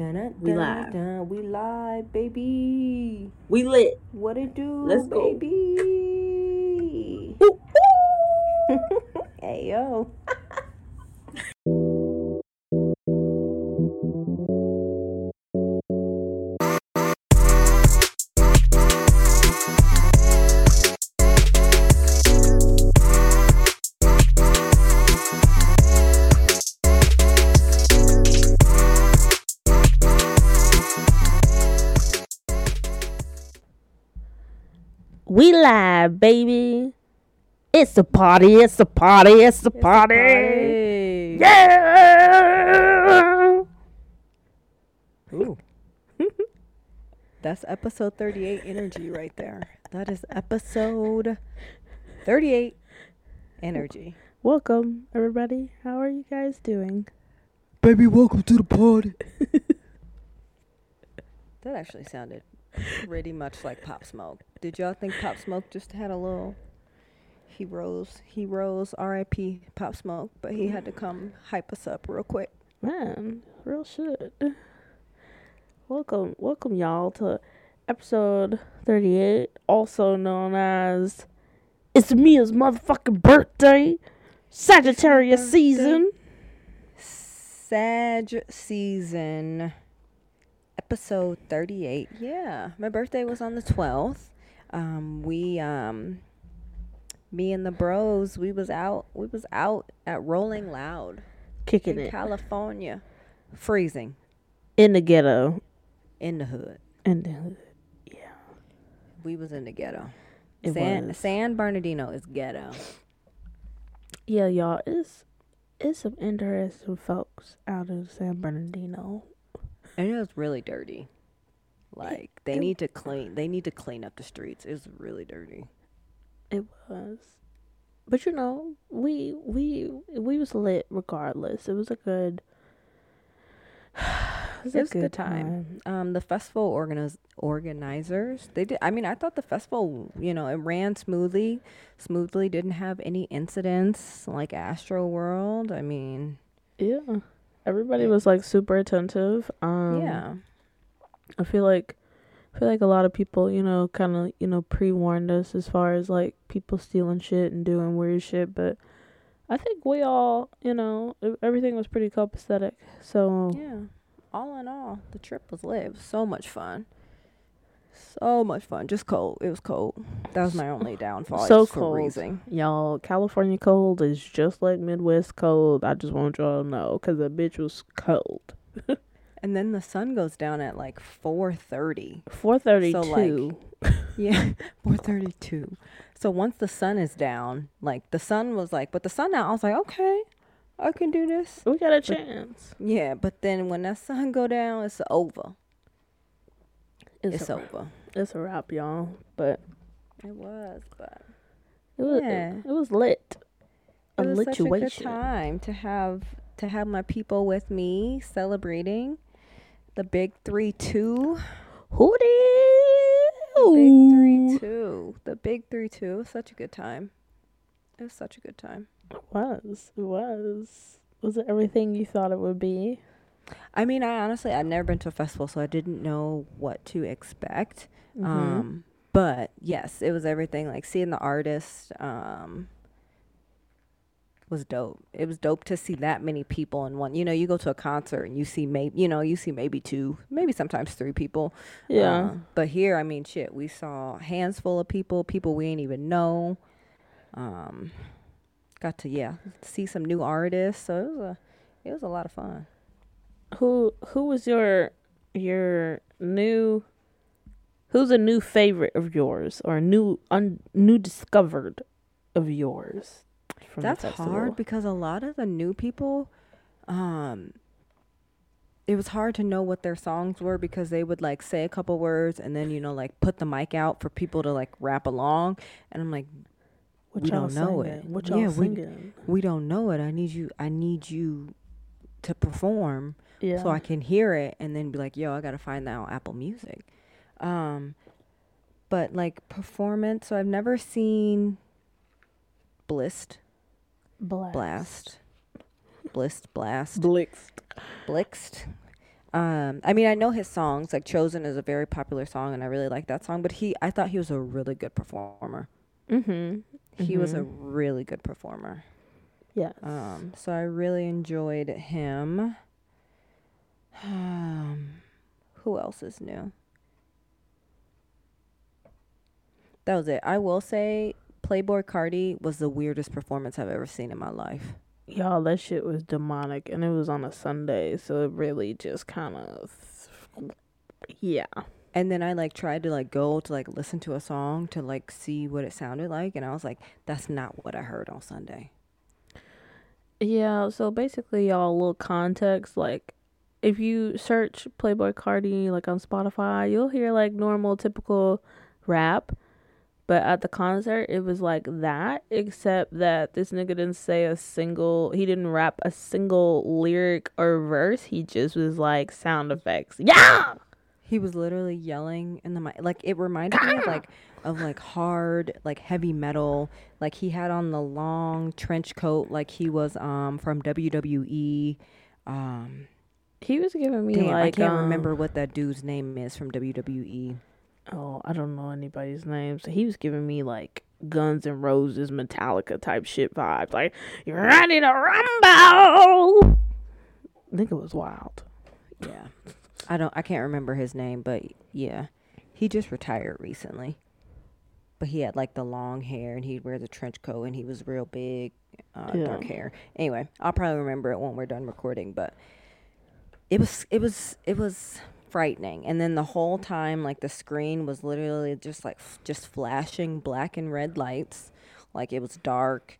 Dun, We live. we live, baby. We lit. What it do, Let's go. baby? hey yo. We live, baby. It's a party. It's a party. It's a party. Yeah. Ooh. That's episode 38 energy right there. That is episode 38 energy. Welcome, everybody. How are you guys doing? Baby, welcome to the party. that actually sounded pretty much like Pop Smoke. Did y'all think Pop Smoke just had a little he rose he rose R.I.P. Pop Smoke, but he had to come hype us up real quick. Man, real shit. Welcome, welcome, y'all, to episode 38, also known as It's Mia's motherfucking birthday, Sagittarius birthday. season. Sag season episode 38. Yeah, my birthday was on the 12th. Um we um me and the bros, we was out we was out at Rolling Loud Kicking in it California. Freezing in the ghetto. in the hood. In the hood. Yeah, we was in the ghetto. It San, was. San Bernardino is ghetto. Yeah, y'all, it's, it's some interesting folks out of San Bernardino. And it was really dirty. Like they need to clean they need to clean up the streets. It was really dirty. It was. But you know, we we we was lit regardless. It was a good it was, It was a good time. Um, the festival organiz- organizers, they did. I mean, I thought the festival, you know, it ran smoothly, smoothly. Didn't have any incidents like Astro World. I mean, Yeah. Everybody was like super attentive. Um yeah, I feel like I feel like a lot of people, you know, kind of, you know, pre-warned us as far as like people stealing shit and doing weird shit, but I think we all, you know, everything was pretty copacetic. So yeah. All in all, the trip was lit. It was so much fun. So much fun. Just cold. It was cold. That was my only downfall. So cold. freezing. Y'all, California cold is just like Midwest cold. I just want y'all to know because the bitch was cold. And then the sun goes down at like four thirty. Four thirty-two. Yeah, four thirty-two. So once the sun is down, like the sun was like, but the sun out, I was like, okay, I can do this. we got a chance. Yeah, but then when that sun go down, it's over. It's, It's, over. it's a wrap, y'all. But It was, but it was Yeah. it, was lit. A it was such a good time to have to have my people with me celebrating the big three two. Who The big three two. The big three two. It was such a good time. It was such a good time. It was. It was. Was it everything you thought it would be? I mean, I honestly I'd never been to a festival, so I didn't know what to expect. Mm-hmm. Um, but yes, it was everything. Like seeing the artist um, was dope. It was dope to see that many people in one. You know, you go to a concert and you see maybe you know you see maybe two, maybe sometimes three people. yeah. Uh, but here, I mean, shit, we saw hands full of people, people we ain't even know. Um, got to yeah see some new artists, so it was a it was a lot of fun. Who who was your your new who's a new favorite of yours or a new un, new discovered of yours That's hard because a lot of the new people, um, it was hard to know what their songs were because they would like say a couple words and then you know like put the mic out for people to like rap along, and I'm like, what we y'all don't know singing? it. what y'all Yeah, we- we don't know it. I need you. I need you to perform yeah so I can hear it and then be like, yo, I gotta find that on Apple Music. Um, but like performance, so I've never seen Blist, blast Blast, Blist, Blast, blixed Blixt. Um, I mean, I know his songs. Like "Chosen" is a very popular song, and I really like that song. But he, I thought he was a really good performer. Mm-hmm. He was a Mhm. really good performer. Yes. Um, so I really enjoyed him. Um, who else is new? That was it. I will say Playboi Carti was the weirdest performance I've ever seen in my life. Y'all, that shit was demonic, and it was on a Sunday, so it really just kind of, yeah. And then I like tried to like go to like listen to a song to like see what it sounded like and I was like that's not what I heard on Sunday. Yeah, so basically, y'all, a little context. Like, if you search Playboi Carti, like on Spotify, you'll hear like normal, typical rap. But at the concert, it was like that, except that this nigga didn't say a single, he didn't rap a single lyric or verse. He just was like sound effects. Yeah! He was literally yelling in the mic. Like it reminded me of like of like hard, like heavy metal. Like he had on the long trench coat, like he was um from WWE. Um, He was giving me damn, like. I can't um, remember what that dude's name is from. WWE. Oh, I don't know anybody's name. So he was giving me like Guns and Roses, Metallica type shit vibes. Like, you're ready to rumble? Nigga was wild. Yeah, I don't. I can't remember his name, but yeah, he just retired recently. But he had like the long hair, and he'd wear the trench coat, and he was real big, uh, Yeah. dark hair. Anyway, I'll probably remember it when we're done recording. But it was, it was, it was frightening. And then the whole time, like the screen was literally just like f- just flashing black and red lights, like it was dark.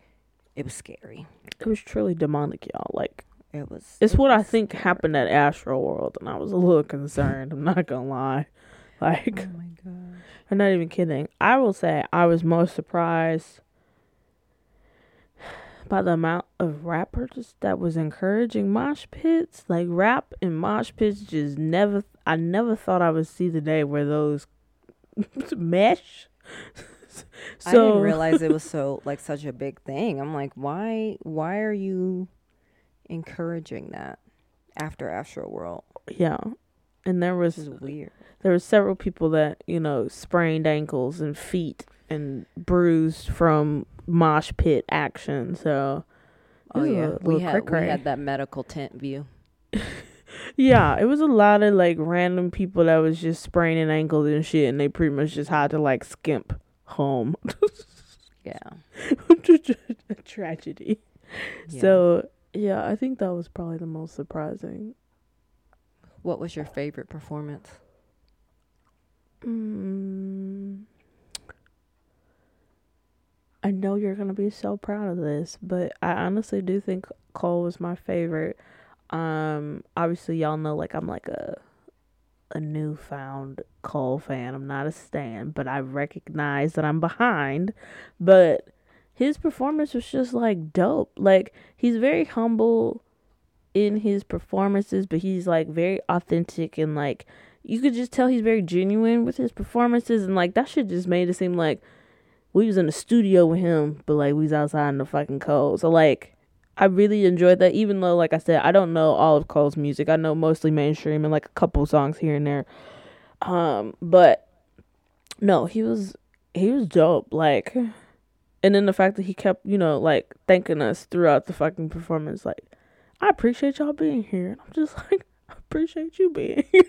It was scary. It was truly demonic, y'all. Like, It was. it's it what I think scary. happened at Astro World, and I was a little concerned. I'm not gonna lie. Like, Oh my god. I'm not even kidding. I will say I was most surprised by the amount of rappers that was encouraging mosh pits. Like rap and mosh pits just never I never thought I would see the day where those mesh. I didn't realize it was so like such a big thing. I'm like, why why are you encouraging that after Astro World? yeah. And there was weird. there were several people that, you know, sprained ankles and feet and bruised from mosh pit action. So Oh yeah, we had we cray-cray. had that medical tent view. Yeah, it was a lot of like random people that was just spraining ankles and shit, and they pretty much just had to like skimp home. Yeah. a tragedy. yeah. So yeah, I think that was probably the most surprising. what was your favorite performance? Mm. I know you're gonna be so proud of this, but I honestly do think Cole was my favorite. Um, obviously y'all know like I'm like a a newfound Cole fan. I'm not a stan, but I recognize that I'm behind. But his performance was just like dope. Like he's very humble in his performances, but he's like very authentic and like you could just tell he's very genuine with his performances and like that shit just made it seem like we was in the studio with him, but like we was outside in the fucking cold. So like I really enjoyed that, even though like I said, I don't know all of Cole's music. I know mostly mainstream and like a couple songs here and there. Um, but no, he was he was dope. Like and then the fact that he kept, you know, like thanking us throughout the fucking performance, like, I appreciate y'all being here. And I'm just like, I appreciate you being here.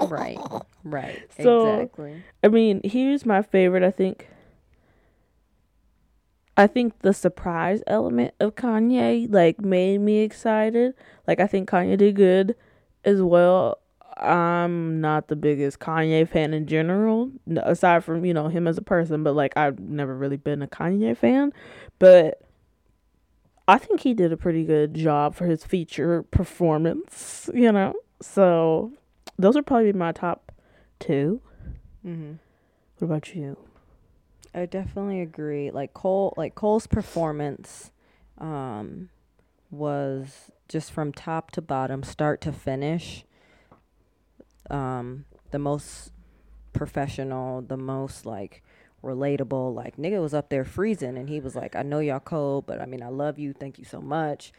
right. Right. So- exactly. I mean, he was my favorite. I think. I think the surprise element of Kanye like made me excited. Like I think Kanye did good as well. I'm not the biggest Kanye fan in general, aside from you know him as a person. But like I've never really been a Kanye fan, but I think he did a pretty good job for his feature performance. You know, so those are probably my top two. Mm-hmm. What about you? I definitely agree. Like Cole, like Cole's performance, um, was just from top to bottom, start to finish. Um, the most professional, the most like relatable. Like nigga was up there freezing, and he was like, "I know y'all cold, but I mean, I love you. Thank you so much."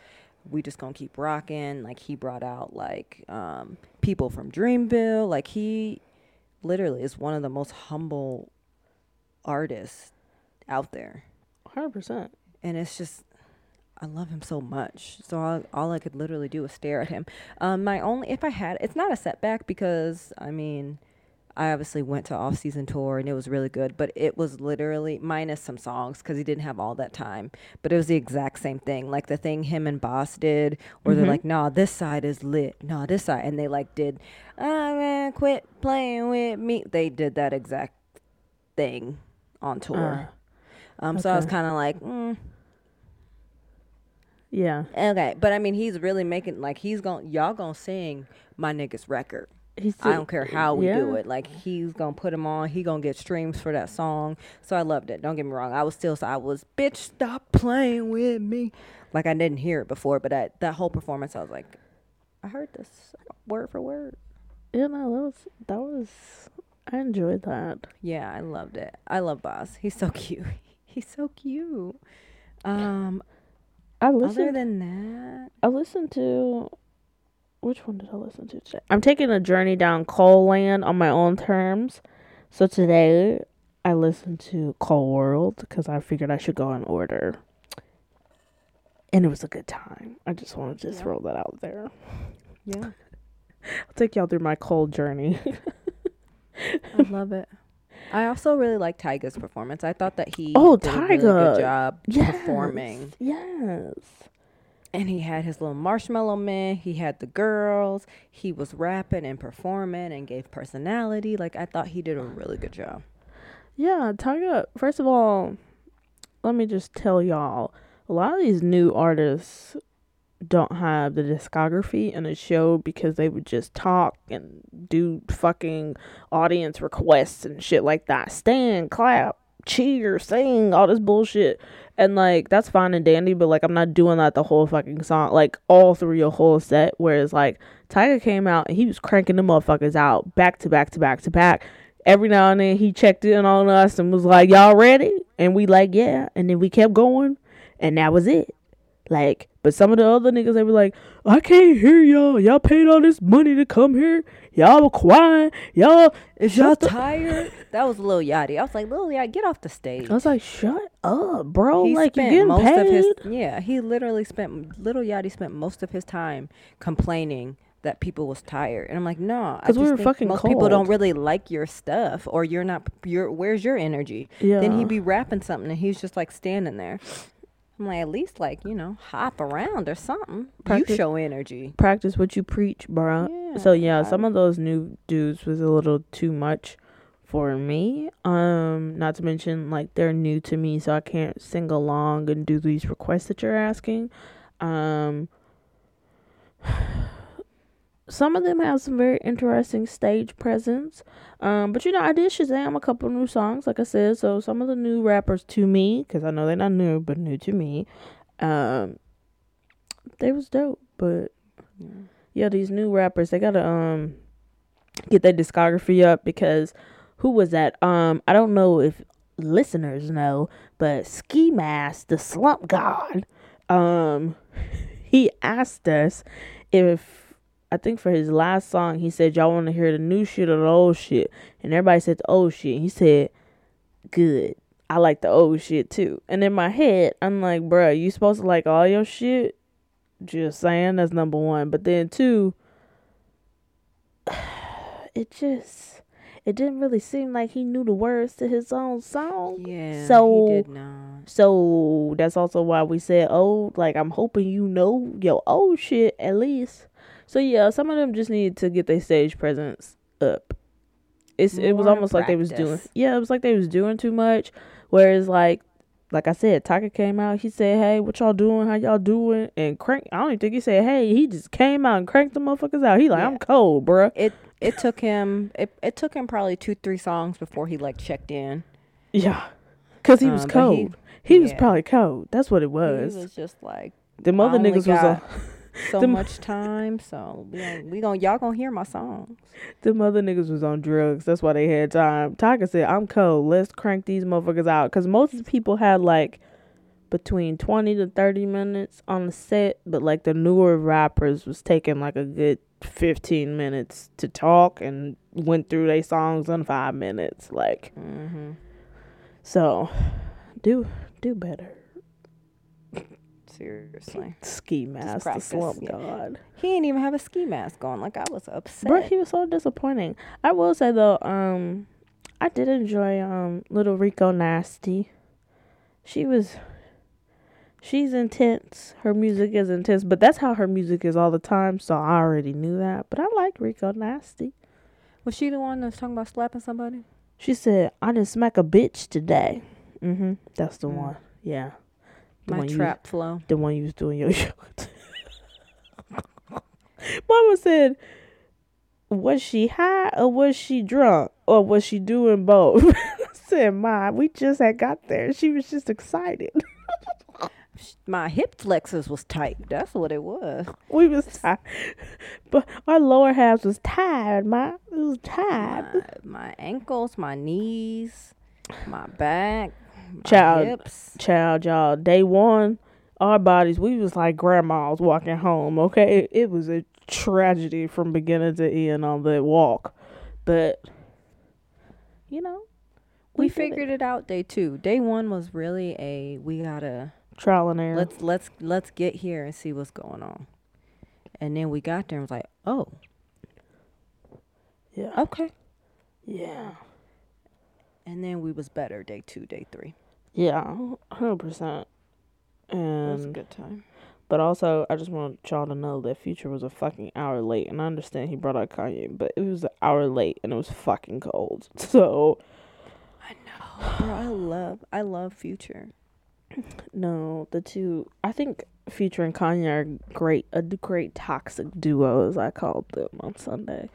we just gonna keep rocking. Like he brought out like um, people from Dreamville. Like he literally is one of the most humble artists out there, Hundred percent. and it's just I love him so much. So all, all I could literally do was stare at him. Um, my only if I had it's not a setback because I mean. I obviously went to off season tour and it was really good, but it was literally minus some songs because he didn't have all that time. But it was the exact same thing, like the thing him and Bas did, where Mhm. they're like, "Nah, this side is lit. Nah, this side," and they like did, "Ah man, quit playing with me." They did that exact thing on tour. um, so I was kind of like, mm, Yeah. okay, but I mean, he's really making like he's gonna y'all gonna sing my nigga's record. He's I don't care how we do it. Like he's gonna put him on. He gonna get streams for that song. So I loved it. Don't get me wrong. I was still. I was bitch. Stop playing with me. Like I didn't hear it before, but that that whole performance, I was like, I heard this word for word. Yeah, no, that was that was. I enjoyed that. Yeah, I loved it. I love Bas. He's so cute. He's so cute. Um, I other listened. than that, I listened to. Which one did I listen to today? I'm taking a journey down Cole Land on my own terms. So today I listened to Cole World because I figured I should go in order. And it was a good time. I just wanted to Yeah. throw that out there. yeah, I'll take y'all through my Cole journey. I love it. I also really like Tyga's performance. I thought that he Oh, did a really Tyga. good job Yes. performing. Yes. And he had his little marshmallow man. He had the girls. He was rapping and performing and gave personality. Like I thought he did a really good job. Yeah, Tyga. First of all, let me just tell y'all, a lot of these new artists don't have the discography in a show because they would just talk and do fucking audience requests and shit like that. Stand, clap, cheer, sing, all this bullshit. And like that's fine and dandy, but like I'm not doing that the whole fucking song, like all through your whole set. Whereas like Tyga came out and he was cranking the motherfuckers out back to back to back to back every now and then he checked in on us and was like, "Y'all ready?" And we like, "Yeah." And then we kept going, and that was it. Like, but some of the other niggas they were like, "I can't hear y'all. Y'all paid all this money to come here. Y'all were quiet. Y'all Is y'all the-" tired? that was Lil Yachty. I was like, Lil Yachty, get off the stage. I was like, "Shut up, bro! he like spent getting most paid." of his yeah. He literally spent Little Yachty spent most of his time complaining that people was tired, and I'm like, no, I 'Cause we were fucking most people don't really like your stuff, or you're not. Your where's your energy? yeah. Then he'd be rapping something, and he's just like standing there. I'm like, at least like you know, hop around or something. Practice- You show energy. practice what you preach, bro. Yeah, So yeah, some of those new dudes was a little too much for me. Um, not to mention like they're new to me, so I can't sing along and do these requests that you're asking. Um, some of them have some very interesting stage presence. Um, but you know, I did Shazam a couple new songs, like I said. So some of the new rappers to me, because I know they're not new, but new to me, um, they was dope. But Yeah. these new rappers, they gotta um get their discography up because who was that? Um, I don't know if listeners know, but Ski Mask, the slump god, um, he asked us if I think for his last song he said y'all want to hear the new shit or the old shit, and everybody said the old shit. He said, "Good." I like the old shit too. And in my head, I'm like, bruh, you supposed to like all your shit? Just saying, that's number one. But then two, it just it didn't really seem like he knew the words to his own song. Yeah. So- he did not. So that's also why we said, oh, like I'm hoping you know your old shit at least. So yeah, some of them just need to get their stage presence up. It's it was More almost like they was doing yeah, it was like they was doing too much. Whereas like like I said, Tyga came out. He said, "Hey, what y'all doing? How y'all doing?" And crank. I don't even think he said, "Hey." He just came out and cranked the motherfuckers out. He like, Yeah. "I'm cold, bruh. It it took him it, it took him probably two three songs before he like checked in. Yeah, cause he was Um, he- cold. He, was yeah. probably cold. That's what it was. He was. was just like the I other only niggas was got a, so Them- much time, so we gonna, we gonna y'all gonna hear my songs. them other niggas was on drugs. That's why they had time. Tyga said, "I'm cold. Let's crank these motherfuckers out." Cause most of the people had like between 20 to 30 minutes on the set, but like the newer rappers was taking like a good 15 minutes to talk and went through their songs in 5 minutes like Mm-hmm. so do do better. Seriously. Ski mask, the slump yeah. god. He didn't even have a ski mask on. Like I was upset. Bro, he was so disappointing. I will say though, um, I did enjoy um little Rico Nasty. She was, she's intense. Her music is intense, but that's how her music is all the time. So I already knew that. But I like Rico Nasty. was she the one that was talking about slapping somebody? She said, "I didn't smack a bitch today." Mm-hmm. That's the Mm. one. Yeah. The My one you- trap flow. the one you was doing your show. Mama said, was she high or was she drunk or was she doing both? I said, Ma, we just had got there. She was just excited. My hip flexors was tight. That's what it was. We was tired, but our lower halves was tired. Ma, it was tired. My, my ankles, my knees, my back, my Child. Child, y'all, day one, our bodies, we was like grandmas walking home. Okay, it, it was a tragedy from beginning to end on that walk, but you know, We it. figured it out day two. Day one was really a we gotta trial and error. let's let's let's get here and see what's going on. And then we got there and was like, oh, yeah, okay. yeah, And then we was better day two, day three. yeah, hundred percent. It was a And good time. but also, I just want y'all to know that Future was a fucking hour late, and I understand he brought out Kanye, but it was an hour late and it was fucking cold. So I know. Bro, I love I love future. no, the two, I think Future and Kanye are great, a great toxic duo, as I called them on Sunday.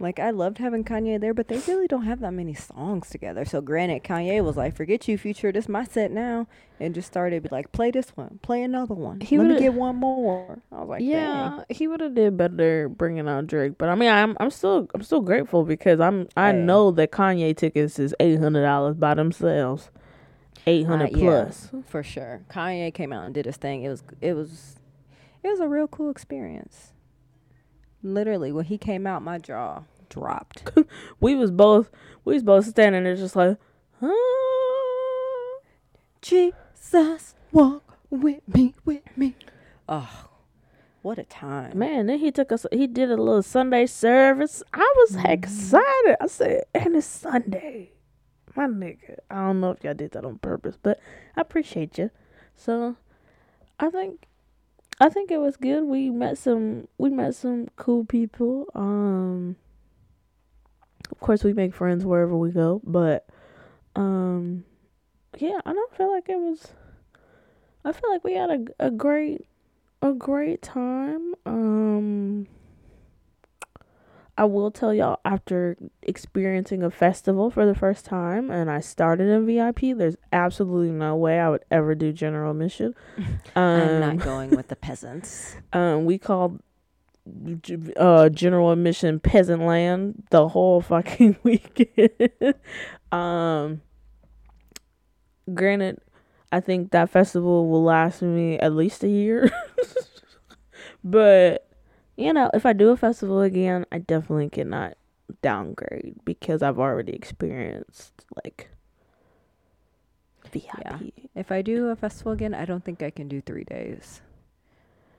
Like I loved having Kanye there, but they really don't have that many songs together. So granted, Kanye was like, "Forget you, future. This is my set now," and just started be like, "Play this one, play another one. He Let me get one more." I was like, yeah, he would have did better bringing out Drake, but I mean, I'm I'm still I'm still grateful because I'm I Hey. know that Kanye tickets is eight hundred dollars by themselves, eight hundred Uh, plus. dang, for sure." Kanye came out and did his thing. It was it was it was a real cool experience. Literally, when he came out, my jaw dropped. We was both we was both standing there just like, huh? Jesus, walk with me, with me. Oh, what a time! Man, then he took us. He did a little Sunday service. I was Mm-hmm. excited. I said, "And it's Sunday, my nigga." I don't know if y'all did that on purpose, but I appreciate you. So, I think, I think it was good. We met some. We met some cool people. Um, of course, we make friends wherever we go, but, um, yeah, I don't feel like it was. I feel like we had a a great a great time. Um I will tell y'all after experiencing a festival for the first time and I started in VIP, there's absolutely no way I would ever do general admission. Um, I'm not going with the peasants. um we called uh general admission peasant land the whole fucking weekend. um granted I think that festival will last me at least a year. but you know, if I do a festival again, I definitely cannot downgrade because I've already experienced like VIP. Yeah. If I do a festival again, I don't think I can do three days.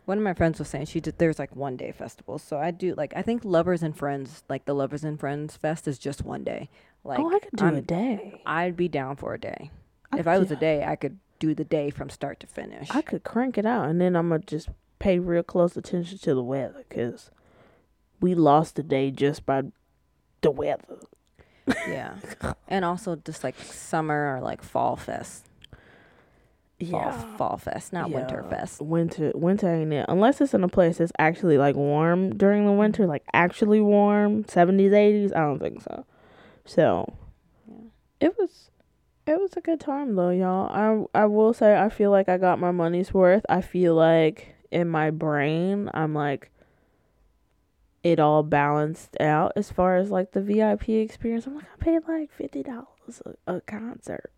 One of my friends was saying she did. There's like one day festivals, so I do like I think Lovers and Friends, like the Lovers and Friends Fest, is just one day. Like oh, I could do I'm- a day. I'd be down for a day. I if I was a day, I could do the day from start to finish. I could crank it out, and then I'm gonna just pay real close attention to the weather because we lost the day just by the weather. yeah, and also just like summer or like fall fest, fall, fall fest, not winter fest. Winter, winter ain't it? Unless it's in a place that's actually like warm during the winter, like actually warm, seventies, eighties. I don't think so. So, Yeah. it was, it was a good time though, y'all. I I will say I feel like I got my money's worth. I feel like in my brain I'm like, it all balanced out as far as like the VIP experience. I'm like I paid like fifty dollars a, concert.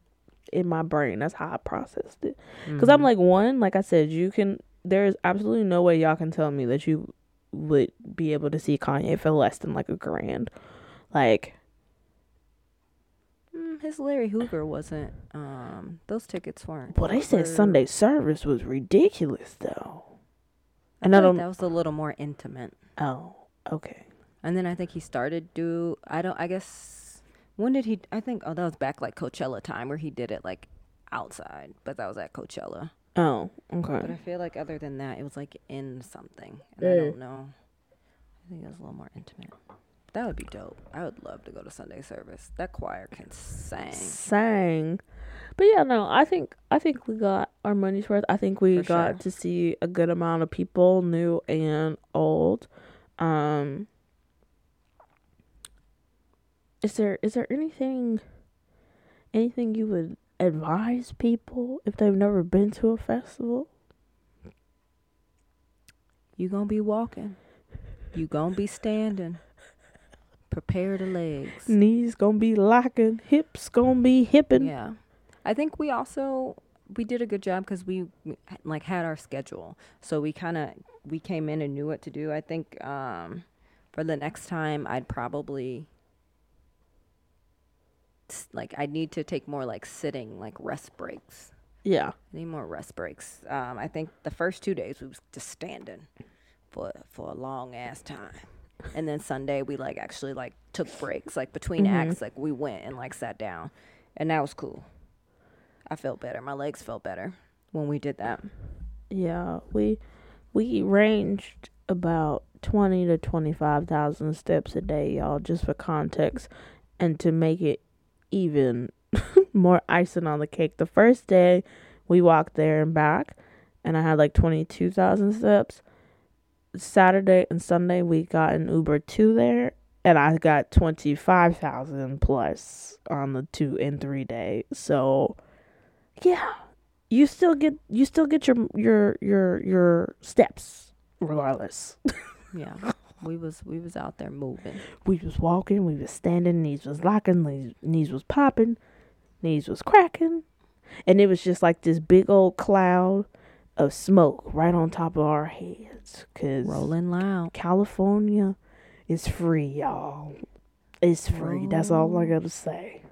in my brain. That's how I processed it. Because I'm Mhm. like, one, like I said, you can. There is absolutely no way y'all can tell me that you would be able to see Kanye for less than like a grand. Like, Mm, his Larry Hoover wasn't. Um, those tickets weren't. well, they said Sunday service was ridiculous though. I And I feel like don't- that was a little more intimate. Oh, okay. And then I think he started do. I don't. I guess when did he? I think. Oh, that was back like Coachella time where he did it like outside, but that was at Coachella. Oh, okay. But. I feel like other than that, it was like in something. And I Mm. don't know. I think it was a little more intimate. That would be dope. I would love to go to Sunday service. That choir can sing. Sang. But yeah, no, I think I think we got our money's worth. I think we For got sure. to see a good amount of people, new and old. Um Is there is there anything anything you would advise people if they've never been to a festival? You gonna be walking. You gonna be standing. Prepare the legs. Knees gonna be locking, hips gonna be hipping. Yeah, I think we also we did a good job because we like had our schedule, so we kind of we came in and knew what to do. I think um, for the next time, I'd probably like I need to take more like sitting like rest breaks. Yeah. I need more rest breaks. Um, I think the first two days we was just standing for for a long ass time, and then Sunday we like actually like took breaks like between Mhm. acts. Like we went and like sat down, and that was cool. I felt better. My legs felt better when we did that. Yeah, we we ranged about twenty to twenty five thousand steps a day, y'all, just for context, and to make it even more icing on the cake. The first day we walked there and back, and I had like twenty two thousand steps. Saturday and Sunday we got an Uber two there, and I got twenty five thousand plus on the two and three day. So, yeah, you still get you still get your your your your steps regardless. Yeah, we was we was out there moving. We was walking, we was standing, knees was locking, knees, knees was popping, knees was cracking, and it was just like this big old cloud of smoke right on top of our heads. Cause Rolling loud. California is free, y'all. It's free. That's all I oh. gotta say.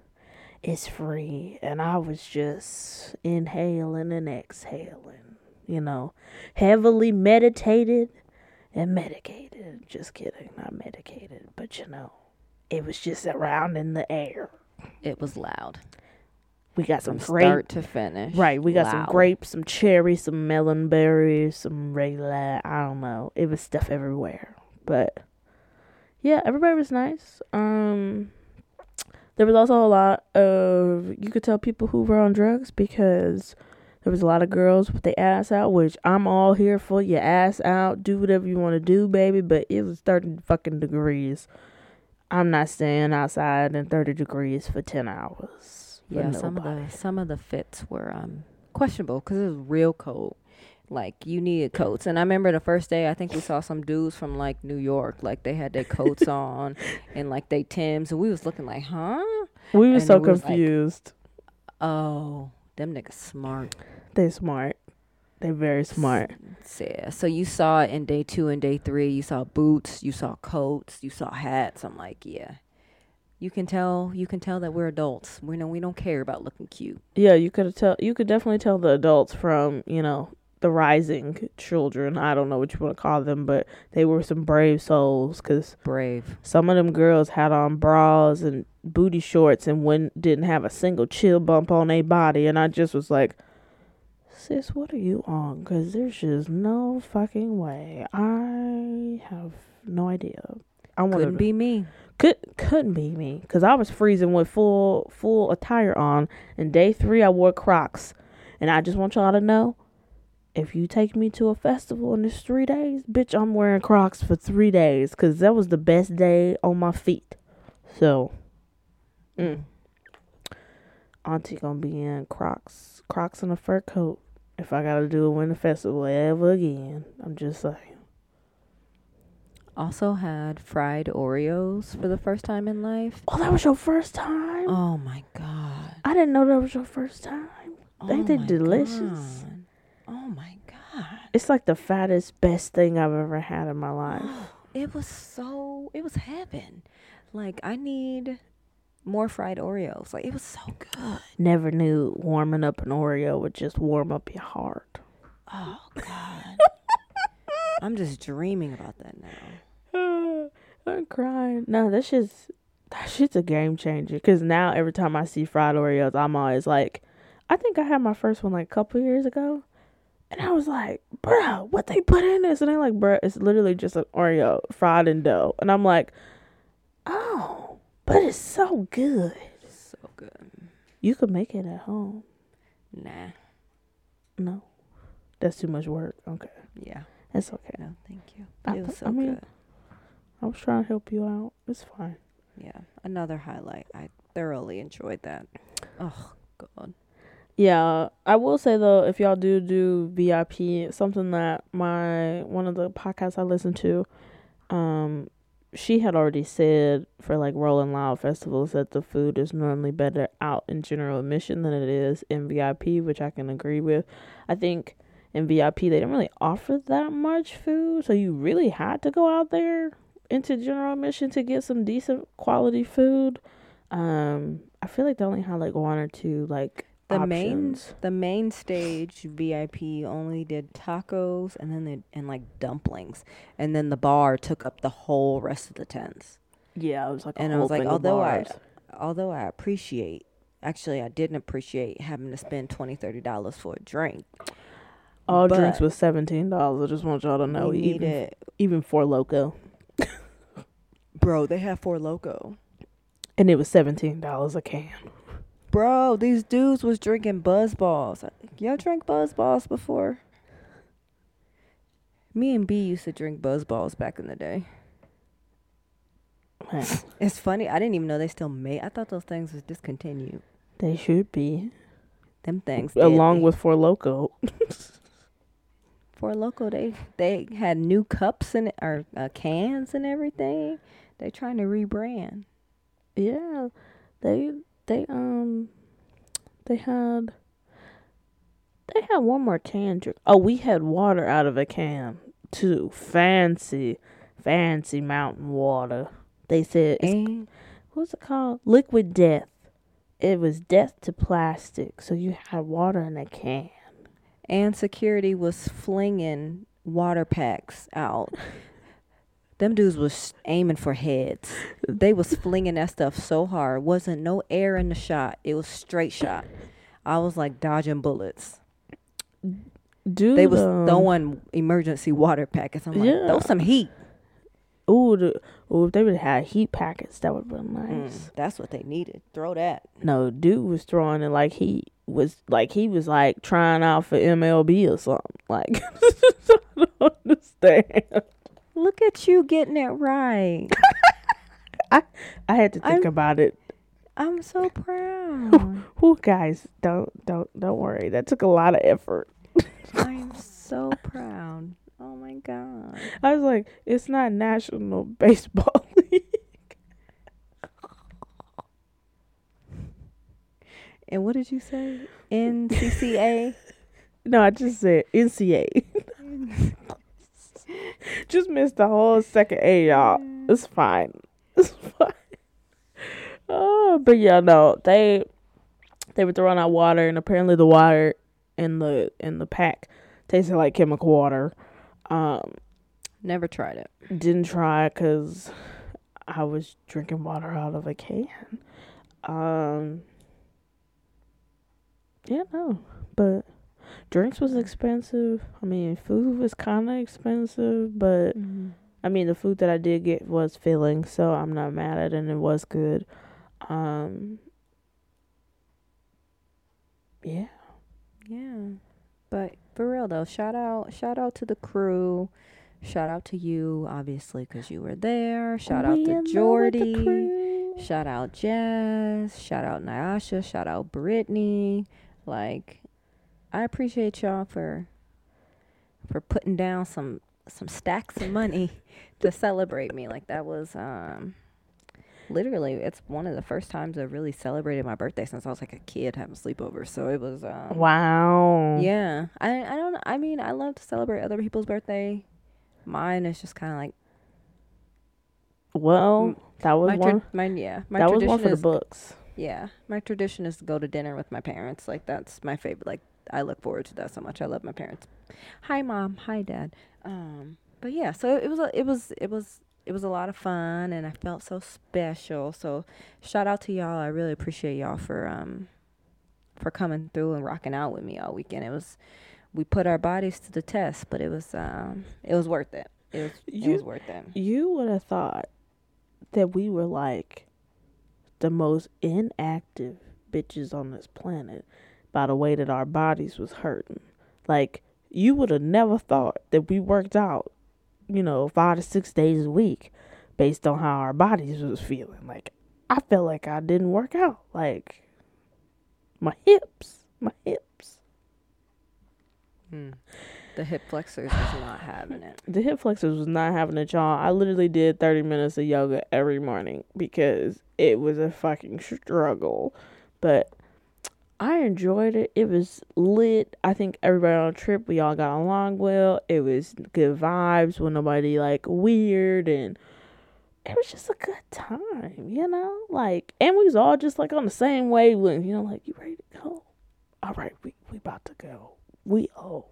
It's free. And I was just inhaling and exhaling, you know, heavily meditated and medicated. Just kidding, not medicated, but you know, it was just around in the air. It was loud We got some from great start to finish. Right, we got some grapes, some cherries, some melon berries, some regular. I don't know. It was stuff everywhere, but yeah, everybody was nice. Um, there was also a lot of you could tell people who were on drugs because there was a lot of girls with their ass out, which I'm all here for. Your ass out, do whatever you want to do, baby. But it was thirty fucking degrees. I'm not staying outside in thirty degrees for ten hours. Yeah, some of the some of the fits were um questionable because it was real cold. Like you needed coats, and I remember the first day I think we saw some dudes from like New York, like they had their coats on and like they Tims, and we was looking like, huh? We were And so it was like- confused. Oh, them niggas smart. they smart. They very smart. So, yeah, so you saw it in day two and day three. You saw boots, you saw coats, you saw hats. I'm like, yeah, you can tell. You can tell that we're adults. We know we don't care about looking cute. Yeah, you could tell. You could definitely tell the adults from you know the rising children. I don't know what you want to call them, but they were some brave souls. Cause Brave. some of them girls had on bras and booty shorts and when didn't have a single chill bump on their body, and I just was like. Sis, what are you on? Cause there's just no fucking way. I have no idea. I want Couldn't be me. could couldn't be me because I was freezing with full full attire on. And day three, I wore Crocs, and I just want y'all to know, if you take me to a festival in this three days, bitch, I'm wearing Crocs for three days because that was the best day on my feet. So, mm. Auntie gonna be in Crocs, Crocs and a fur coat. If I gotta do a winter festival ever again, I'm just saying. Also had fried Oreos for the first time in life. Oh, that was your first time. Oh my god. I didn't know that was your first time. They Oh did my delicious. God. Oh my god. It's like the fattest, best thing I've ever had in my life. It was so it was heaven. Like I need more fried Oreos. Like it was so good. Never knew warming up an Oreo would just warm up your heart. Oh god. I'm just dreaming about that now. I'm crying. No, that shit's that shit's a game changer. Cause now every time I see fried Oreos, I'm always like, I think I had my first one like a couple years ago, and I was like, bruh, what they put in this? And they like, bruh, it's literally just an Oreo fried in dough, and I'm like, oh, but it's so good. So good. You could make it at home. Nah. No, that's too much work. Okay, Yeah. that's okay. No, thank you. I- It was so I mean- good. I was trying to help you out. It's fine. Yeah. Another highlight. I thoroughly enjoyed that. Oh god. Yeah, I will say though, if y'all do do VIP, something that my one of the podcasts I listen to, um, she had already said for like Rolling Loud festivals that the food is normally better out in general admission than it is in VIP, which I can agree with. I think in VIP they didn't really offer that much food, so you really had to go out there into general admission to get some decent quality food. Um, I feel like they only had like one or two like The options. main the main stage VIP only did tacos and then they, and like dumplings, and then the bar took up the whole rest of the tents. Yeah, it was like And I was like, although I although I appreciate, actually I didn't appreciate having to spend twenty thirty dollars for a drink. all drinks was seventeen dollars. I just want y'all to know, even needed, even Four Loko, bro. They have Four Loko. and it was seventeen dollars a can. Bro, these dudes was drinking BuzzBallz. Y'all drank BuzzBallz before? Me and B used to drink BuzzBallz back in the day. It's funny. I didn't even know they still made. I thought those things was discontinued. they should be Them things. along with Four Loko. for local, they they had new cups and or uh, cans and everything. They trying to rebrand. Yeah, they they um they had they had one more can drink. Oh, we had water out of a can too. Fancy, fancy mountain water. They said And what's it called? Liquid death. It was death to plastic. So you had water in a can. and security was flinging water packs out. Them dudes was aiming for heads. They was flinging that stuff so hard. Wasn't no air in the shot. It was straight shot. I was like dodging bullets. Dude, They was um, throwing emergency water packets. I'm like, Yeah. throw some heat. Ooh, the, ooh, if they would have had heat packets, that would have been Mm, nice. that's what they needed. Throw that. No, dude was throwing it like he was like he was like trying out for MLB or something. Like I don't understand. Look at you getting it right. I I had to think I'm- about it. I'm so proud. Who guys, don't don't don't worry. That took a lot of effort. I'm so proud. Oh my god. I was like, it's not National Baseball League. And what did you say? NCCA. No, I just said NCA. just missed the whole second A, y'all. It's fine. It's fine. Oh, but yeah, no, they they were throwing out water, and apparently the water in the in the pack tasted like chemical water. Um, Never tried it. didn't try because I was drinking water out of a can. Um, yeah, no, but drinks was expensive. I mean, food was kind of expensive, but I mean, the food that I did get was filling, so I'm not mad at it, and it was good. Um, yeah, Yeah. But for real though, shout out shout out to the crew. Shout out to you obviously cuz you were there. Shout out to Jordy. Shout out Jazz. Shout out Nyasha. Shout out Brittany. Like I appreciate y'all for for putting down some some stacks of money to celebrate me. Like that was um literally it's one of the first times I've really celebrated my birthday since I was like a kid having sleepovers. So it was um Wow. Yeah. I I don't I mean, I love to celebrate other people's birthday. Mine is just kind of like Well, that was my, one. tra- my yeah, my that was one for the books. yeah, my tradition is to go to dinner with my parents. Like that's my favorite. Like I look forward to that so much. I love my parents. Hi mom, hi dad. Um, but yeah, so it was a, it was it was it was a lot of fun, and I felt so special. So shout out to y'all. I really appreciate y'all for um for coming through and rocking out with me all weekend. It was we put our bodies to the test, but it was um it was worth it. It was it was worth it. You would have thought that we were like the most inactive bitches on this planet by the way that our bodies was hurting. Like you would have never thought that we worked out, you know, five to six days a week based on how our bodies was feeling. Like I felt like I didn't work out. Like my hips, my hips. Hmm. The hip flexors was not having it. The hip flexors was not having it, y'all. I literally did 30 minutes of yoga every morning because it was a fucking struggle. But I enjoyed it. It was lit. I think everybody on the trip, we all got along well. It was good vibes with nobody like weird and it was just a good time, you know? Like and we was all just like on the same wavelength, you know, like you ready to go? All right, we we about to go. We old.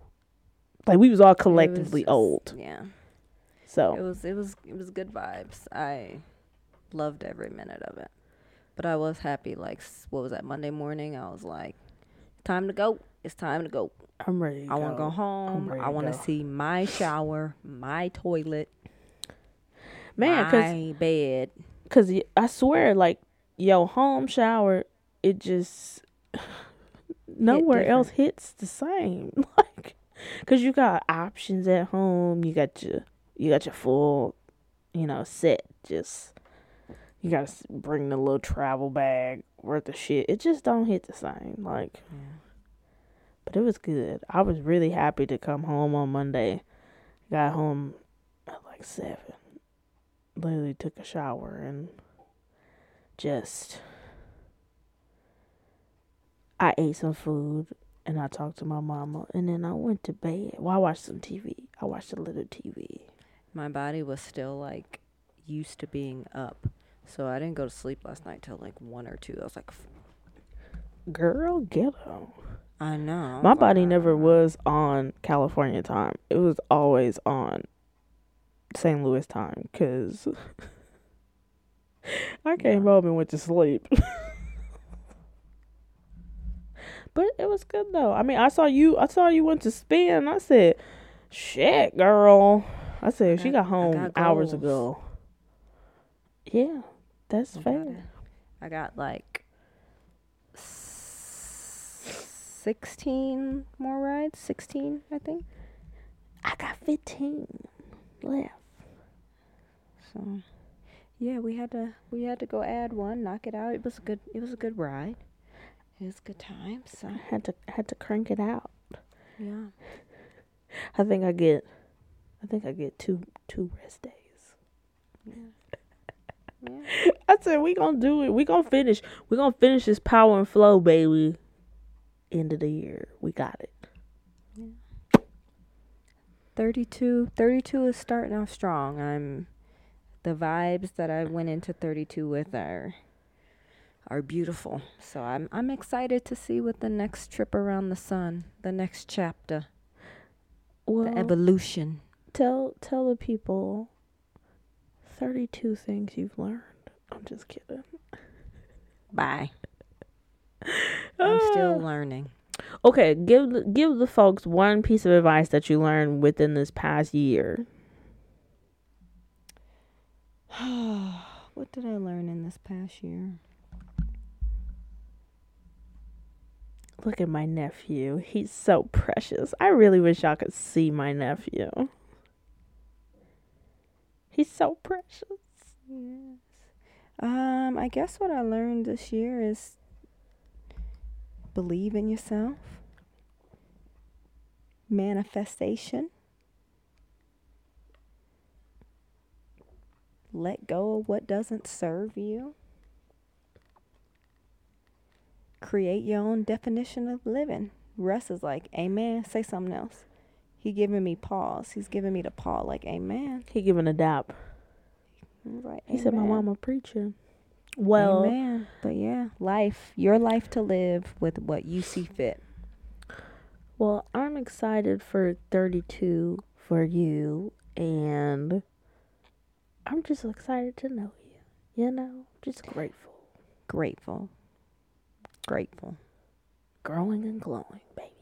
Like we was all It was collectively just- old. Yeah. So it was it was it was good vibes. I loved every minute of it. But I was happy like what was that Monday morning? I was like time to go. It's time to go. I'm ready. I want to go home. I want to see my shower, my toilet, Man, cause, my bed. 'cause I swear, like, yo, home shower, it just nowhere else hits the same. Like, cause you got options at home. You got your, you got your full, you know, set. Just you gotta bring the little travel bag worth of shit. It just don't hit the same. Like, but it was good. I was really happy to come home on Monday. Got home at like seven. Literally took a shower and just I ate some food and I talked to my mama and then I went to bed. Well, I watched some TV. I watched a little TV. My body was still like used to being up. So I didn't go to sleep last night till like 1 or 2. I was like Girl, ghetto. I know. My body never was on California time. It was always on St. Louis time because I came Yeah. home and went to sleep. but it was good though. I mean, I saw you. I saw you went to spin. I said, "Shit, girl." I said she got- got home got hours ago. Yeah, that's I fair. it. I got like s- 16 more rides. 16, I think. I got fifteen left. So, yeah, we had to we had to go add one, knock it out. It was a good it was a good ride. It was a good time. So, Had to had to crank it out. yeah. I think I get, I think I get two two rest days. Yeah. I said we gonna do it. We gonna finish. We gonna finish this power and flow, baby. End of the year, we got it. Yeah. 32 32 is starting off strong. I'm the vibes that I went into 32 with are are beautiful. So I'm I'm excited to see what the next trip around the sun, the next chapter, Well, the evolution. tell tell the people. Thirty two things you've learned. I'm just kidding. Bye. Ah. I'm still learning. Okay, give the, give the folks one piece of advice that you learned within this past year. what did I learn in this past year? Look at my nephew. He's so precious. I really wish y'all could see my nephew. He's so precious. Yes. Um, I guess what I learned this year is believe in yourself. Manifestation. Let go of what doesn't serve you. Create your own definition of living. Russ is like, Amen. Say something else. He giving me pause. He's giving me the paw, like, Amen. He giving a dap. Like, He said, "My mama preaching." Well, Amen. But yeah, life, your life to live with what you see fit. well, I'm excited for 32 for you, and I'm just excited to know you. You know, just grateful, Grateful. Grateful. growing and glowing, baby.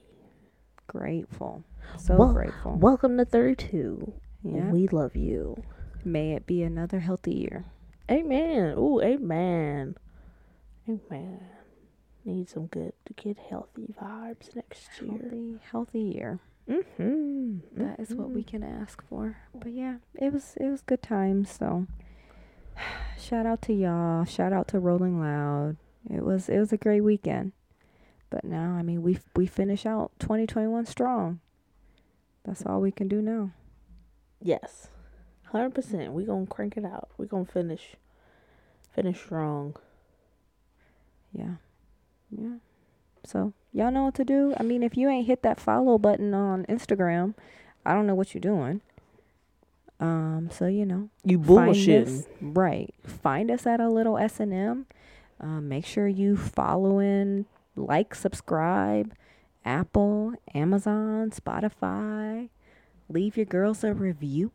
Grateful. So Well, grateful. Welcome to 32. yeah. We love you. May it be another healthy year. Amen. Ooh, amen. Amen. Need some good to get healthy vibes next year. Healthy, healthy year. Mm-hmm. That is what we can ask for. But yeah, it was it was good times. So shout out to y'all. Shout out to Rolling Loud. It was it was a great weekend. But now, I mean, we we finish out 2021 strong. That's all we can do now. Yes. 100%. We going to crank it out. We going to finish finish strong. Yeah. Yeah. So, y'all know what to do. I mean, if you ain't hit that follow button on Instagram, I don't know what you're doing. Um, so you know, You find us, right? Find us at a little S and M. Um, make sure you following, like, subscribe, Apple, Amazon, Spotify. Leave your girls a review.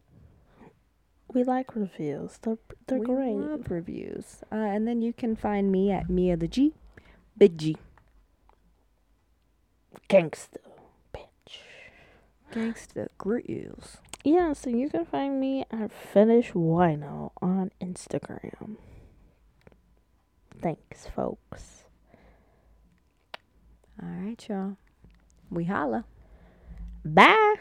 We like reviews. They're they're we great. love reviews. Uh, and then you can find me at Mia the G, Big G, Gangsta, bitch. Gangsta Grills. Yeah, so you can find me at Finish Wino on Instagram. Thanks, folks. All right, y'all. We holla. Bye.